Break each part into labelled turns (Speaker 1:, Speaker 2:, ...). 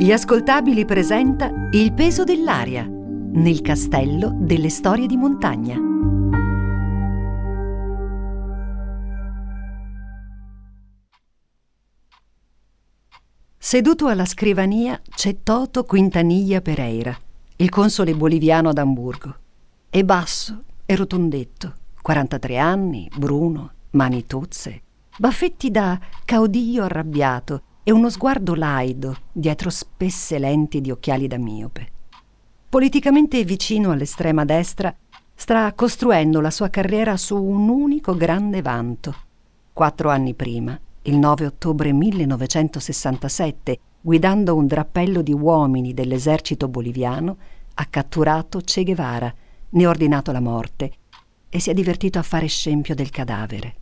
Speaker 1: Gli ascoltabili presenta Il peso dell'aria nel castello delle storie di montagna. Seduto alla scrivania c'è Toto Quintanilla Pereira, il console boliviano ad Amburgo. È basso e rotondetto, 43 anni, bruno, mani tozze, baffetti da caudillo arrabbiato e uno sguardo laido dietro spesse lenti di occhiali da miope. Politicamente vicino all'estrema destra, sta costruendo la sua carriera su un unico grande vanto. Quattro anni prima, il 9 ottobre 1967, guidando un drappello di uomini dell'esercito boliviano, ha catturato Che Guevara, ne ha ordinato la morte e si è divertito a fare scempio del cadavere.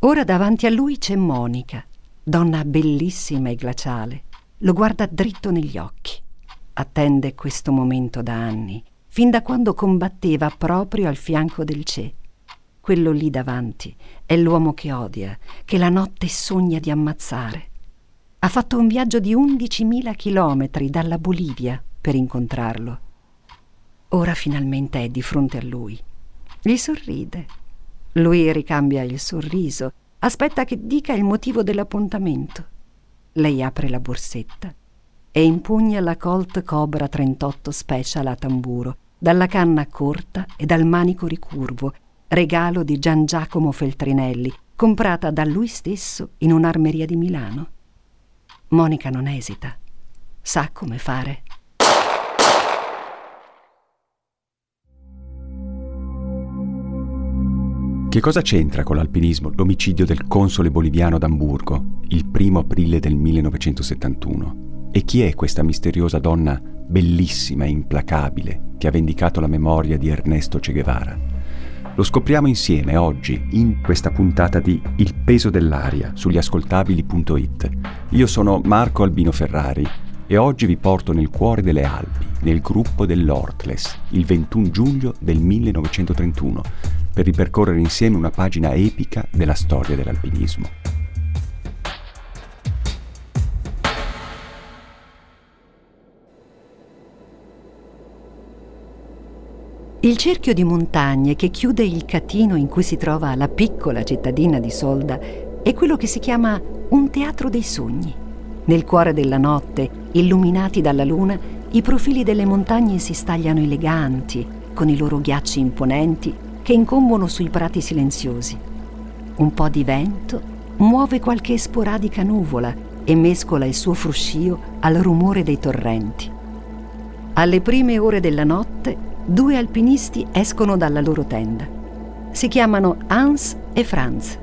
Speaker 1: Ora davanti a lui c'è Monica, donna bellissima e glaciale. Lo guarda dritto negli occhi. Attende questo momento da anni, fin da quando combatteva proprio al fianco del Che. Quello lì davanti è l'uomo che odia, che la notte sogna di ammazzare. Ha fatto un viaggio di 11.000 chilometri dalla Bolivia per incontrarlo. Ora finalmente è di fronte a lui. Gli sorride. Lui ricambia il sorriso, aspetta che dica il motivo dell'appuntamento. Lei apre la borsetta e impugna la Colt Cobra 38 Special a tamburo, dalla canna corta e dal manico ricurvo regalo di Gian Giacomo Feltrinelli, comprata da lui stesso in un'armeria di Milano. Monica non esita, sa come fare.
Speaker 2: Che cosa c'entra con l'alpinismo l'omicidio del console boliviano d'Amburgo il primo aprile del 1971? E chi è questa misteriosa donna bellissima e implacabile che ha vendicato la memoria di Ernesto Che Guevara? Lo scopriamo insieme oggi in questa puntata di Il peso dell'aria sugli ascoltabili.it. Io sono Marco Albino Ferrari e oggi vi porto nel cuore delle Alpi, nel gruppo dell'Ortles, il 21 giugno del 1931, per ripercorrere insieme una pagina epica della storia dell'alpinismo.
Speaker 1: Il cerchio di montagne che chiude il catino in cui si trova la piccola cittadina di Solda è quello che si chiama un teatro dei sogni. Nel cuore della notte, illuminati dalla luna, i profili delle montagne si stagliano eleganti, con i loro ghiacci imponenti che incombono sui prati silenziosi. Un po' di vento muove qualche sporadica nuvola e mescola il suo fruscio al rumore dei torrenti. Alle prime ore della notte due alpinisti escono dalla loro tenda. Si chiamano Hans e Franz.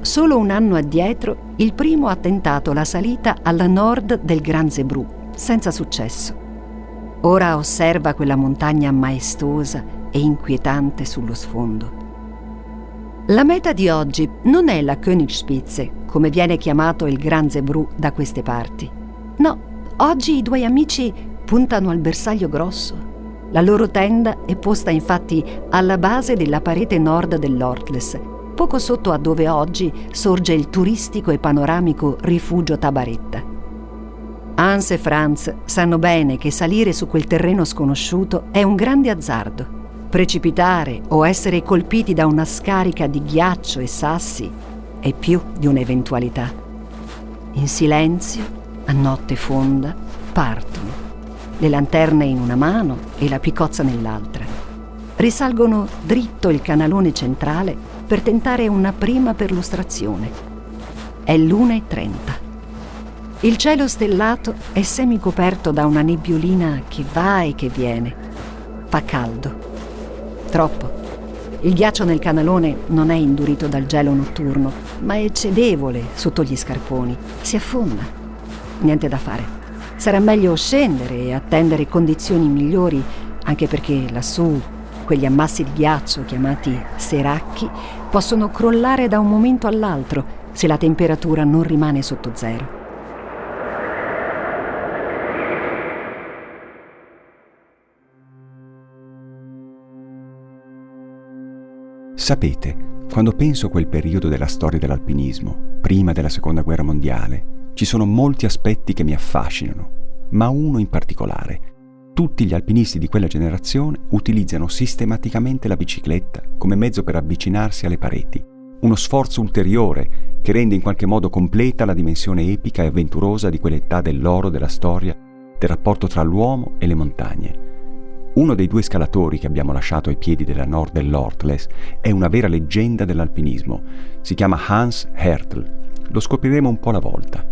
Speaker 1: Solo un anno addietro il primo ha tentato la salita alla nord del Gran Zebrù, senza successo. Ora osserva quella montagna maestosa e inquietante sullo sfondo. La meta di oggi non è la Königspitze, come viene chiamato il Gran Zebrù da queste parti. No, oggi i due amici puntano al bersaglio grosso, la loro tenda è posta infatti alla base della parete nord dell'Ortles, poco sotto a dove oggi sorge il turistico e panoramico rifugio Tabaretta. Hans e Franz sanno bene che salire su quel terreno sconosciuto è un grande azzardo. Precipitare o essere colpiti da una scarica di ghiaccio e sassi è più di un'eventualità. In silenzio, a notte fonda, partono, le lanterne in una mano e la picozza nell'altra. Risalgono dritto il canalone centrale per tentare una prima perlustrazione. È l'1.30. Il cielo stellato è semicoperto da una nebbiolina che va e che viene. Fa caldo. Troppo. Il ghiaccio nel canalone non è indurito dal gelo notturno, ma è cedevole sotto gli scarponi. Si affonda. Niente da fare. Sarà meglio scendere e attendere condizioni migliori, anche perché lassù quegli ammassi di ghiaccio chiamati seracchi possono crollare da un momento all'altro se la temperatura non rimane sotto zero.
Speaker 2: Sapete, quando penso a quel periodo della storia dell'alpinismo, prima della seconda guerra mondiale, ci sono molti aspetti che mi affascinano, ma uno in particolare. Tutti gli alpinisti di quella generazione utilizzano sistematicamente la bicicletta come mezzo per avvicinarsi alle pareti, uno sforzo ulteriore che rende in qualche modo completa la dimensione epica e avventurosa di quell'età dell'oro della storia, del rapporto tra l'uomo e le montagne. Uno dei due scalatori che abbiamo lasciato ai piedi della Nord dell'Ortles è una vera leggenda dell'alpinismo. Si chiama Hans Hertel. Lo scopriremo un po' alla volta.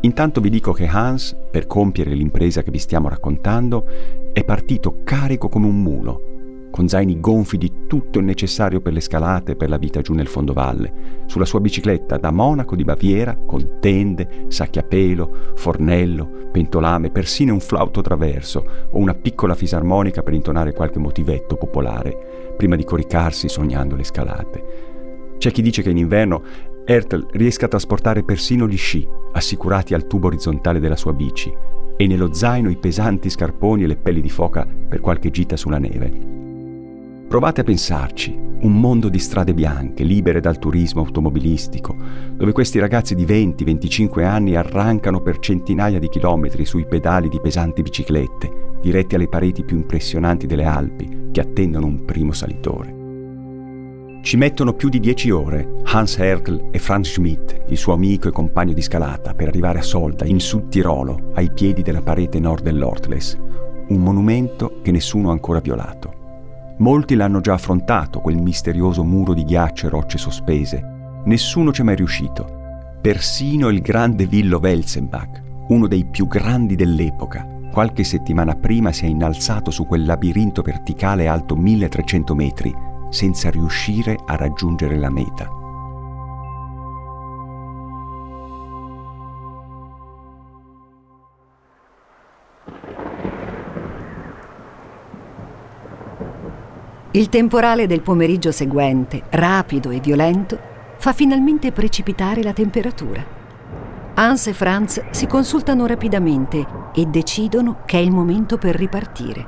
Speaker 2: Intanto vi dico che Hans, per compiere l'impresa che vi stiamo raccontando, è partito carico come un mulo con zaini gonfi di tutto il necessario per le scalate e per la vita giù nel fondovalle, sulla sua bicicletta da Monaco di Baviera, con tende, sacchi a pelo, fornello, pentolame, persino un flauto traverso o una piccola fisarmonica per intonare qualche motivetto popolare, prima di coricarsi sognando le scalate. C'è chi dice che in inverno Ertel riesca a trasportare persino gli sci, assicurati al tubo orizzontale della sua bici, e nello zaino i pesanti scarponi e le pelli di foca per qualche gita sulla neve. Provate a pensarci, un mondo di strade bianche, libere dal turismo automobilistico, dove questi ragazzi di 20-25 anni arrancano per centinaia di chilometri sui pedali di pesanti biciclette, diretti alle pareti più impressionanti delle Alpi, che attendono un primo salitore. Ci mettono più di 10 ore Hans Hertel e Franz Schmidt, il suo amico e compagno di scalata, per arrivare a Solda, in Sud Tirolo, ai piedi della parete nord dell'Ortles, un monumento che nessuno ha ancora violato. Molti l'hanno già affrontato, quel misterioso muro di ghiaccio e rocce sospese. Nessuno ci è mai riuscito. Persino il grande Villo Welzenbach, uno dei più grandi dell'epoca, qualche settimana prima si è innalzato su quel labirinto verticale alto 1300 metri, senza riuscire a raggiungere la meta.
Speaker 1: Il temporale del pomeriggio seguente, rapido e violento, fa finalmente precipitare la temperatura. Hans e Franz si consultano rapidamente e decidono che è il momento per ripartire.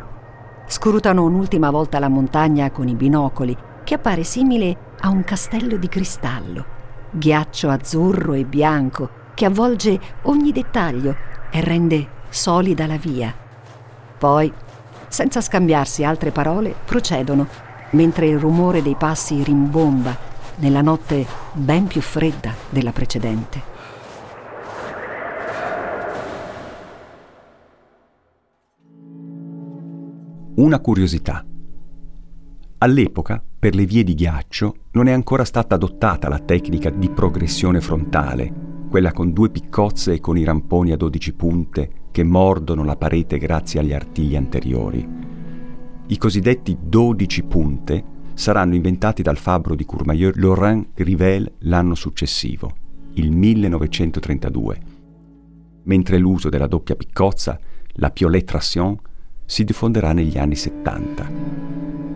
Speaker 1: Scrutano un'ultima volta la montagna con i binocoli, che appare simile a un castello di cristallo, ghiaccio azzurro e bianco che avvolge ogni dettaglio e rende solida la via. Poi senza scambiarsi altre parole, procedono, mentre il rumore dei passi rimbomba nella notte ben più fredda della precedente.
Speaker 2: Una curiosità. All'epoca, per le vie di ghiaccio, non è ancora stata adottata la tecnica di progressione frontale, quella con due piccozze e con i ramponi a 12 punte che mordono la parete grazie agli artigli anteriori. I cosiddetti 12 punte saranno inventati dal fabbro di Courmayeur Laurent Grivel l'anno successivo, il 1932, mentre l'uso della doppia piccozza, la piolet tration, si diffonderà negli anni 70.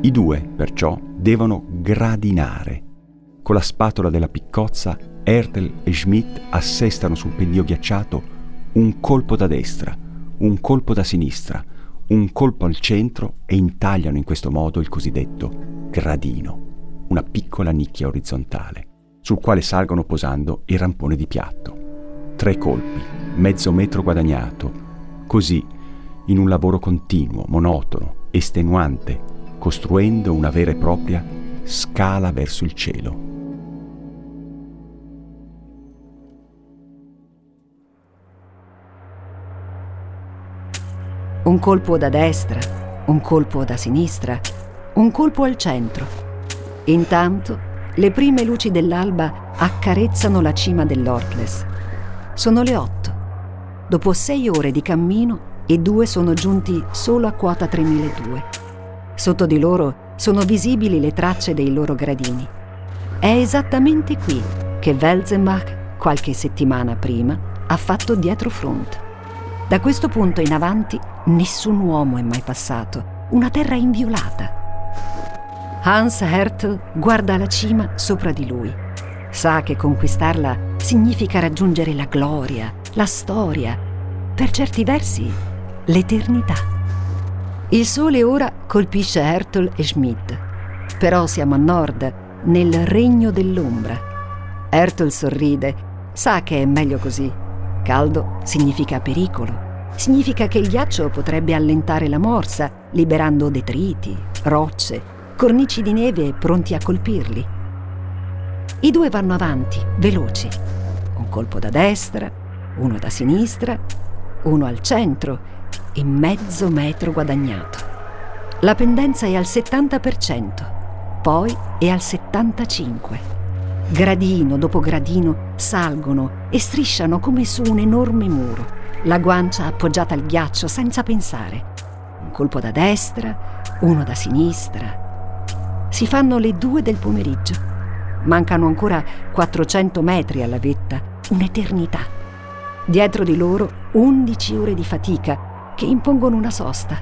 Speaker 2: I due, perciò, devono gradinare. Con la spatola della piccozza, Ertel e Schmidt assestano sul pendio ghiacciato un colpo da destra, un colpo da sinistra, un colpo al centro e intagliano in questo modo il cosiddetto gradino, una piccola nicchia orizzontale, sul quale salgono posando il rampone di piatto. Tre colpi, mezzo metro guadagnato, così, in un lavoro continuo, monotono, estenuante, costruendo una vera e propria scala verso il cielo.
Speaker 1: Un colpo da destra, un colpo da sinistra, un colpo al centro. Intanto le prime luci dell'alba accarezzano la cima dell'Ortles. Sono le otto. Dopo sei ore di cammino, i due sono giunti solo a quota 3002. Sotto di loro sono visibili le tracce dei loro gradini. È esattamente qui che Welzenbach, qualche settimana prima, ha fatto dietro front. Da questo punto in avanti nessun uomo è mai passato, una terra inviolata. Hans Hertel guarda la cima sopra di lui. Sa che conquistarla significa raggiungere la gloria, la storia, per certi versi l'eternità. Il sole ora colpisce Hertel e Schmidt, però siamo a nord, nel regno dell'ombra. Hertel sorride, sa che è meglio così. Caldo significa pericolo, significa che il ghiaccio potrebbe allentare la morsa, liberando detriti, rocce, cornici di neve pronti a colpirli. I due vanno avanti, veloci. Un colpo da destra, uno da sinistra, uno al centro e mezzo metro guadagnato. La pendenza è al 70%, poi è al 75%. Gradino dopo gradino salgono e strisciano come su un enorme muro, la guancia appoggiata al ghiaccio senza pensare. Un colpo da destra, uno da sinistra. Si fanno le due del pomeriggio. Mancano ancora 400 metri alla vetta, un'eternità. Dietro di loro 11 ore di fatica che impongono una sosta.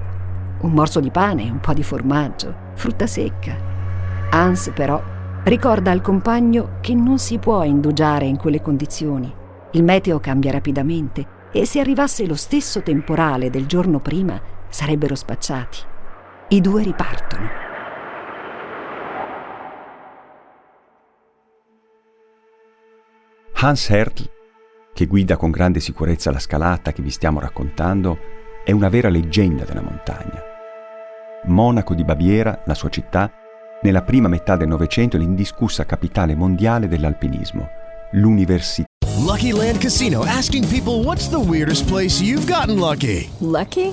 Speaker 1: Un morso di pane, un po' di formaggio, frutta secca. Hans però ricorda al compagno che non si può indugiare in quelle condizioni. Il meteo cambia rapidamente e se arrivasse lo stesso temporale del giorno prima sarebbero spacciati. I due ripartono.
Speaker 2: Hans Hertl, che guida con grande sicurezza la scalata che vi stiamo raccontando, è una vera leggenda della montagna. Monaco di Baviera, la sua città, nella prima metà del Novecento l'indiscussa capitale mondiale dell'alpinismo, l'università.
Speaker 3: Lucky Land Casino asking people what's the weirdest place you've gotten lucky?
Speaker 4: Lucky?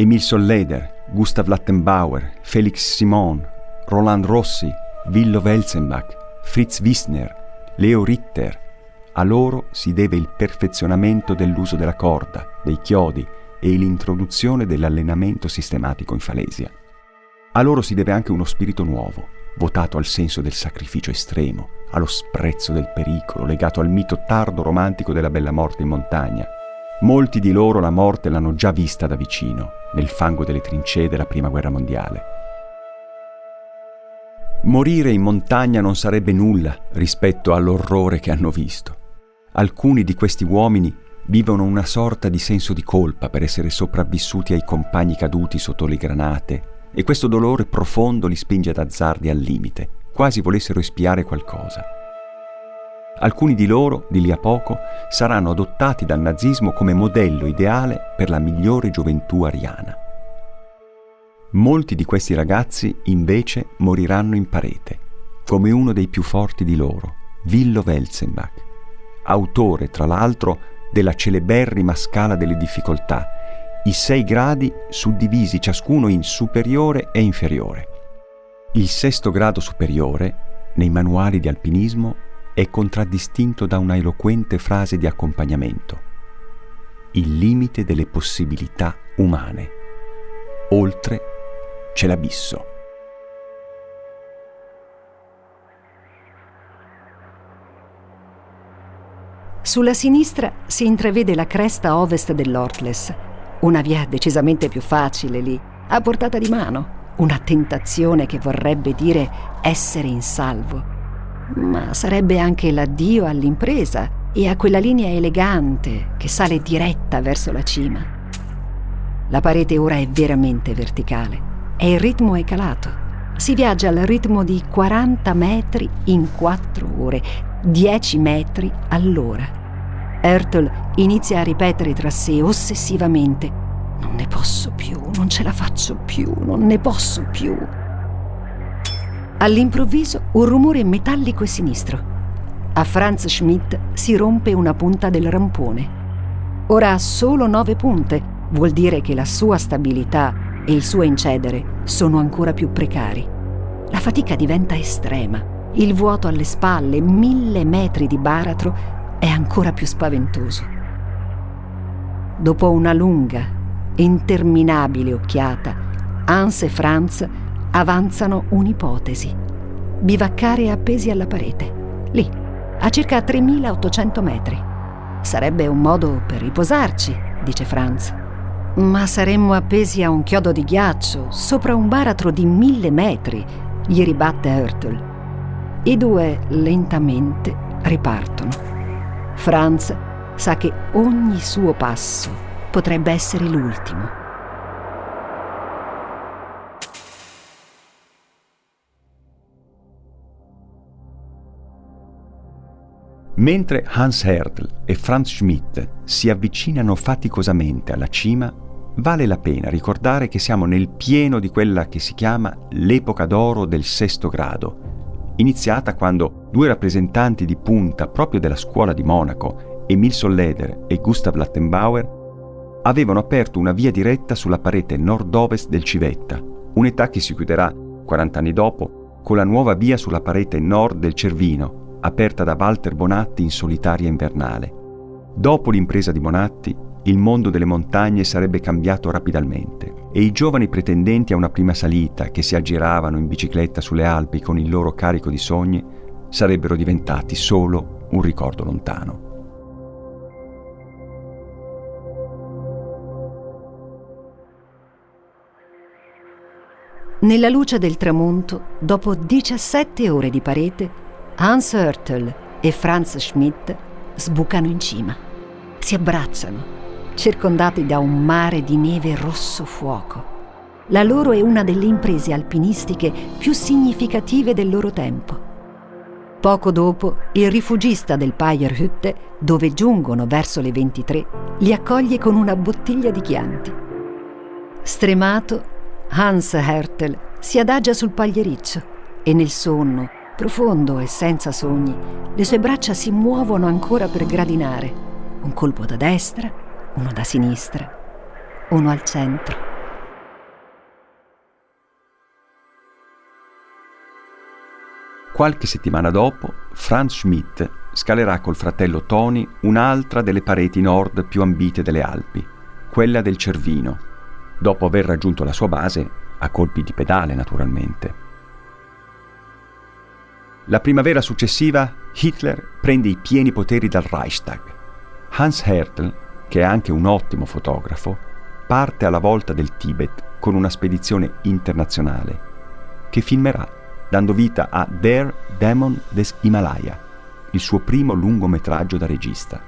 Speaker 2: Emil Solleder, Gustav Lattenbauer, Felix Simon, Roland Rossi, Willo Welzenbach, Fritz Wissner, Leo Ritter. A loro si deve il perfezionamento dell'uso della corda, dei chiodi e l'introduzione dell'allenamento sistematico in falesia. A loro si deve anche uno spirito nuovo, votato al senso del sacrificio estremo, allo sprezzo del pericolo, legato al mito tardo romantico della bella morte in montagna. Molti di loro la morte l'hanno già vista da vicino, nel fango delle trincee della Prima Guerra Mondiale. Morire in montagna non sarebbe nulla rispetto all'orrore che hanno visto. Alcuni di questi uomini vivono una sorta di senso di colpa per essere sopravvissuti ai compagni caduti sotto le granate e questo dolore profondo li spinge ad azzardi al limite, quasi volessero espiare qualcosa. Alcuni di loro, di lì a poco, saranno adottati dal nazismo come modello ideale per la migliore gioventù ariana. Molti di questi ragazzi invece moriranno in parete, come uno dei più forti di loro, Willo Welzenbach, autore tra l'altro della celeberrima scala delle difficoltà, i sei gradi suddivisi ciascuno in superiore e inferiore. Il sesto grado superiore, nei manuali di alpinismo, è contraddistinto da una eloquente frase di accompagnamento. Il limite delle possibilità umane. Oltre c'è l'abisso.
Speaker 1: Sulla sinistra si intravede la cresta ovest dell'Ortles, una via decisamente più facile lì, a portata di mano, una tentazione che vorrebbe dire essere in salvo. Ma sarebbe anche l'addio all'impresa e a quella linea elegante che sale diretta verso la cima. La parete ora è veramente verticale e il ritmo è calato. Si viaggia al ritmo di 40 metri in 4 ore, 10 metri all'ora. Ertl inizia a ripetere tra sé ossessivamente: Non ne posso più, non ce la faccio più, non ne posso più. All'improvviso un rumore metallico e sinistro. A Franz Schmidt si rompe una punta del rampone. Ora ha solo nove punte, vuol dire che la sua stabilità e il suo incedere sono ancora più precari. La fatica diventa estrema. Il vuoto alle spalle, mille metri di baratro, è ancora più spaventoso. Dopo una lunga, interminabile occhiata, Hans e Franz avanzano un'ipotesi. Bivaccare appesi alla parete, lì, a circa 3800 metri. Sarebbe un modo per riposarci, dice Franz. Ma saremmo appesi a un chiodo di ghiaccio, sopra un baratro di mille metri, gli ribatte Hurtle. I due lentamente ripartono. Franz sa che ogni suo passo potrebbe essere l'ultimo.
Speaker 2: Mentre Hans Herdl e Franz Schmidt si avvicinano faticosamente alla cima, vale la pena ricordare che siamo nel pieno di quella che si chiama l'epoca d'oro del sesto grado, iniziata quando due rappresentanti di punta proprio della scuola di Monaco, Emil Solleder e Gustav Lattenbauer, avevano aperto una via diretta sulla parete nord-ovest del Civetta, un'età che si chiuderà 40 anni dopo con la nuova via sulla parete nord del Cervino, aperta da Walter Bonatti in solitaria invernale. Dopo l'impresa di Bonatti, il mondo delle montagne sarebbe cambiato rapidamente e i giovani pretendenti a una prima salita che si aggiravano in bicicletta sulle Alpi con il loro carico di sogni sarebbero diventati solo un ricordo lontano.
Speaker 1: Nella luce del tramonto, dopo 17 ore di parete, Hans Hörtel e Franz Schmidt sbucano in cima. Si abbracciano, circondati da un mare di neve rosso fuoco. La loro è una delle imprese alpinistiche più significative del loro tempo. Poco dopo, il rifugista del Peierhütte, dove giungono verso le 23, li accoglie con una bottiglia di Chianti. Stremato, Hans Hertel si adagia sul pagliericcio e nel sonno Profondo e senza sogni, le sue braccia si muovono ancora per gradinare. Un colpo da destra, uno da sinistra, uno al centro.
Speaker 2: Qualche settimana dopo, Franz Schmidt scalerà col fratello Tony un'altra delle pareti nord più ambite delle Alpi, quella del Cervino, dopo aver raggiunto la sua base a colpi di pedale naturalmente. La primavera successiva Hitler prende i pieni poteri dal Reichstag. Hans Hertel, che è anche un ottimo fotografo, parte alla volta del Tibet con una spedizione internazionale che filmerà dando vita a Der Demon des Himalaya, il suo primo lungometraggio da regista.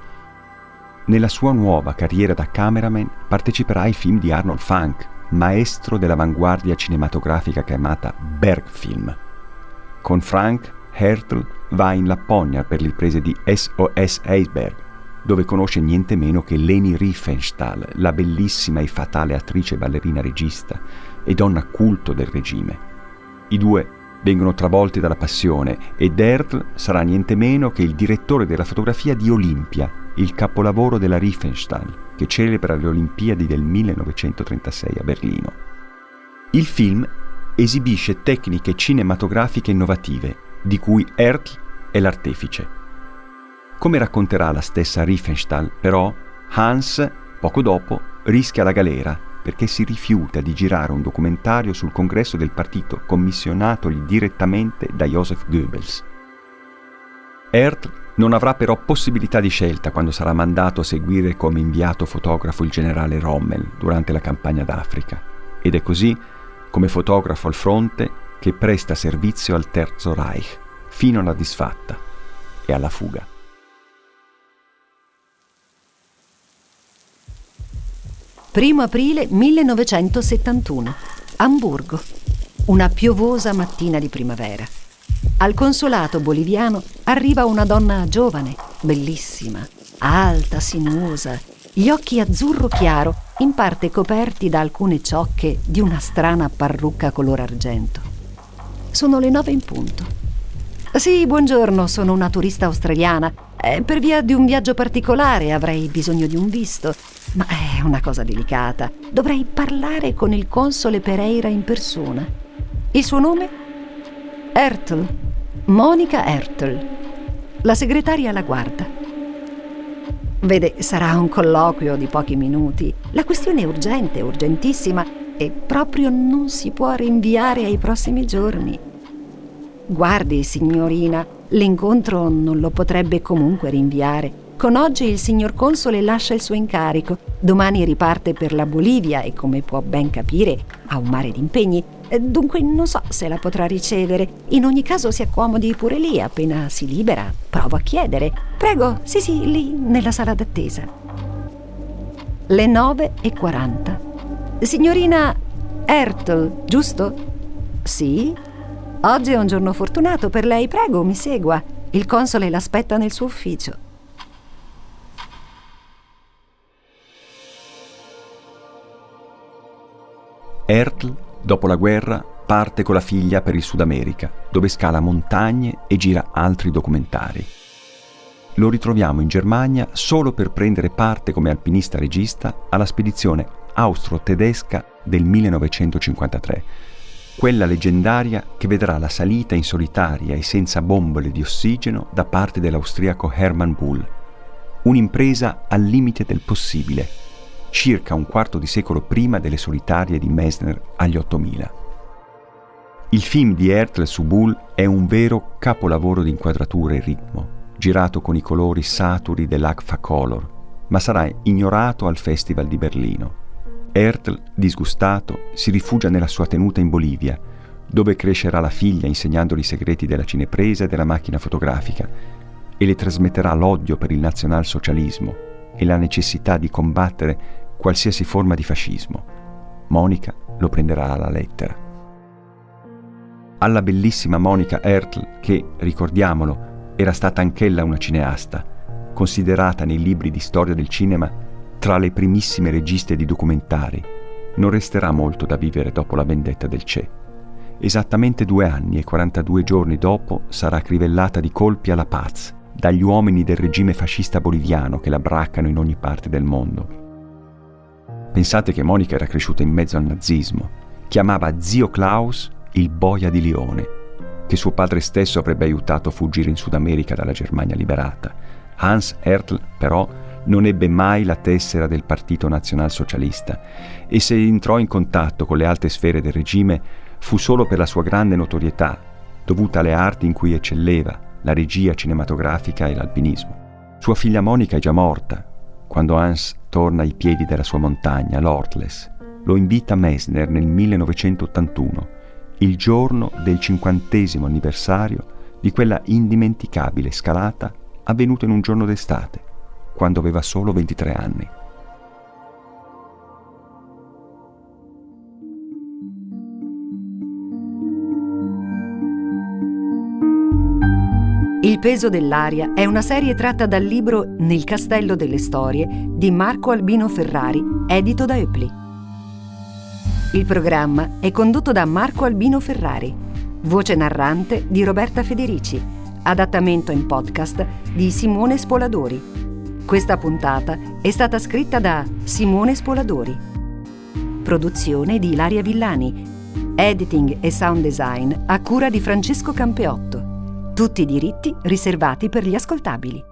Speaker 2: Nella sua nuova carriera da cameraman parteciperà ai film di Arnold Funk, maestro dell'avanguardia cinematografica chiamata Bergfilm. Con Frank Hertel va in Lapponia per le riprese di SOS Eisberg, dove conosce niente meno che Leni Riefenstahl, la bellissima e fatale attrice ballerina regista e donna culto del regime. I due vengono travolti dalla passione ed Hertel sarà niente meno che il direttore della fotografia di Olimpia, il capolavoro della Riefenstahl, che celebra le Olimpiadi del 1936 a Berlino. Il film esibisce tecniche cinematografiche innovative di cui Hertl è l'artefice. Come racconterà la stessa Riefenstahl, però, Hans, poco dopo, rischia la galera perché si rifiuta di girare un documentario sul congresso del partito commissionatogli direttamente da Joseph Goebbels. Hertl non avrà però possibilità di scelta quando sarà mandato a seguire come inviato fotografo il generale Rommel durante la campagna d'Africa. Ed è così, come fotografo al fronte, che presta servizio al Terzo Reich, fino alla disfatta e alla fuga.
Speaker 1: 1 aprile 1971. Amburgo. Una piovosa mattina di primavera. Al consolato boliviano arriva una donna giovane, bellissima, alta, sinuosa, gli occhi azzurro chiaro, in parte coperti da alcune ciocche di una strana parrucca color argento. Sono le nove in punto. Sì, buongiorno, sono una turista australiana. Eh, per via di un viaggio particolare avrei bisogno di un visto, ma è una cosa delicata. Dovrei parlare con il console Pereira in persona. Il suo nome? Ertl. Monica Ertl. La segretaria la guarda. Vede, sarà un colloquio di pochi minuti. La questione è urgente, urgentissima e proprio non si può rinviare ai prossimi giorni. Guardi, signorina, l'incontro non lo potrebbe comunque rinviare. Con oggi il signor console lascia il suo incarico, domani riparte per la Bolivia e come può ben capire ha un mare di impegni. Dunque non so se la potrà ricevere. In ogni caso si accomodi pure lì, appena si libera. Provo a chiedere. Prego, sì sì, lì, nella sala d'attesa. Le 9.40. Signorina Ertl, giusto? Sì? Oggi è un giorno fortunato per lei, prego, mi segua. Il console l'aspetta nel suo ufficio.
Speaker 2: Ertl Dopo la guerra parte con la figlia per il Sud America, dove scala montagne e gira altri documentari. Lo ritroviamo in Germania solo per prendere parte come alpinista regista alla spedizione austro-tedesca del 1953, quella leggendaria che vedrà la salita in solitaria e senza bombole di ossigeno da parte dell'austriaco Hermann Bull. Un'impresa al limite del possibile circa un quarto di secolo prima delle solitarie di Messner agli 8000. Il film di Hertel su Bull è un vero capolavoro di inquadratura e ritmo, girato con i colori saturi dell'Agfa Color, ma sarà ignorato al Festival di Berlino. Hertel, disgustato, si rifugia nella sua tenuta in Bolivia, dove crescerà la figlia insegnandole i segreti della cinepresa e della macchina fotografica, e le trasmetterà l'odio per il nazionalsocialismo e la necessità di combattere qualsiasi forma di fascismo. Monica lo prenderà alla lettera. Alla bellissima Monica Ertl, che, ricordiamolo, era stata anch'ella una cineasta, considerata nei libri di storia del cinema tra le primissime registe di documentari, non resterà molto da vivere dopo la vendetta del Che. Esattamente due anni e 42 giorni dopo sarà crivellata di colpi alla Paz dagli uomini del regime fascista boliviano che la braccano in ogni parte del mondo. Pensate che Monica era cresciuta in mezzo al nazismo. Chiamava zio Klaus il boia di Lione, che suo padre stesso avrebbe aiutato a fuggire in Sud America dalla Germania liberata. Hans Hertl, però, non ebbe mai la tessera del Partito Nazionalsocialista e se entrò in contatto con le alte sfere del regime fu solo per la sua grande notorietà, dovuta alle arti in cui eccelleva, la regia cinematografica e l'alpinismo. Sua figlia Monica è già morta, quando Hans torna ai piedi della sua montagna, l'Ortles, lo invita Messner nel 1981, il giorno del cinquantesimo anniversario di quella indimenticabile scalata avvenuta in un giorno d'estate, quando aveva solo 23 anni.
Speaker 1: Il peso dell'aria è una serie tratta dal libro Nel castello delle storie di Marco Albino Ferrari, edito da Eppli. Il programma è condotto da Marco Albino Ferrari, voce narrante di Roberta Federici, adattamento in podcast di Simone Spoladori. Questa puntata è stata scritta da Simone Spoladori. Produzione di Ilaria Villani. Editing e sound design a cura di Francesco Campeotto. Tutti i diritti riservati per gli ascoltabili.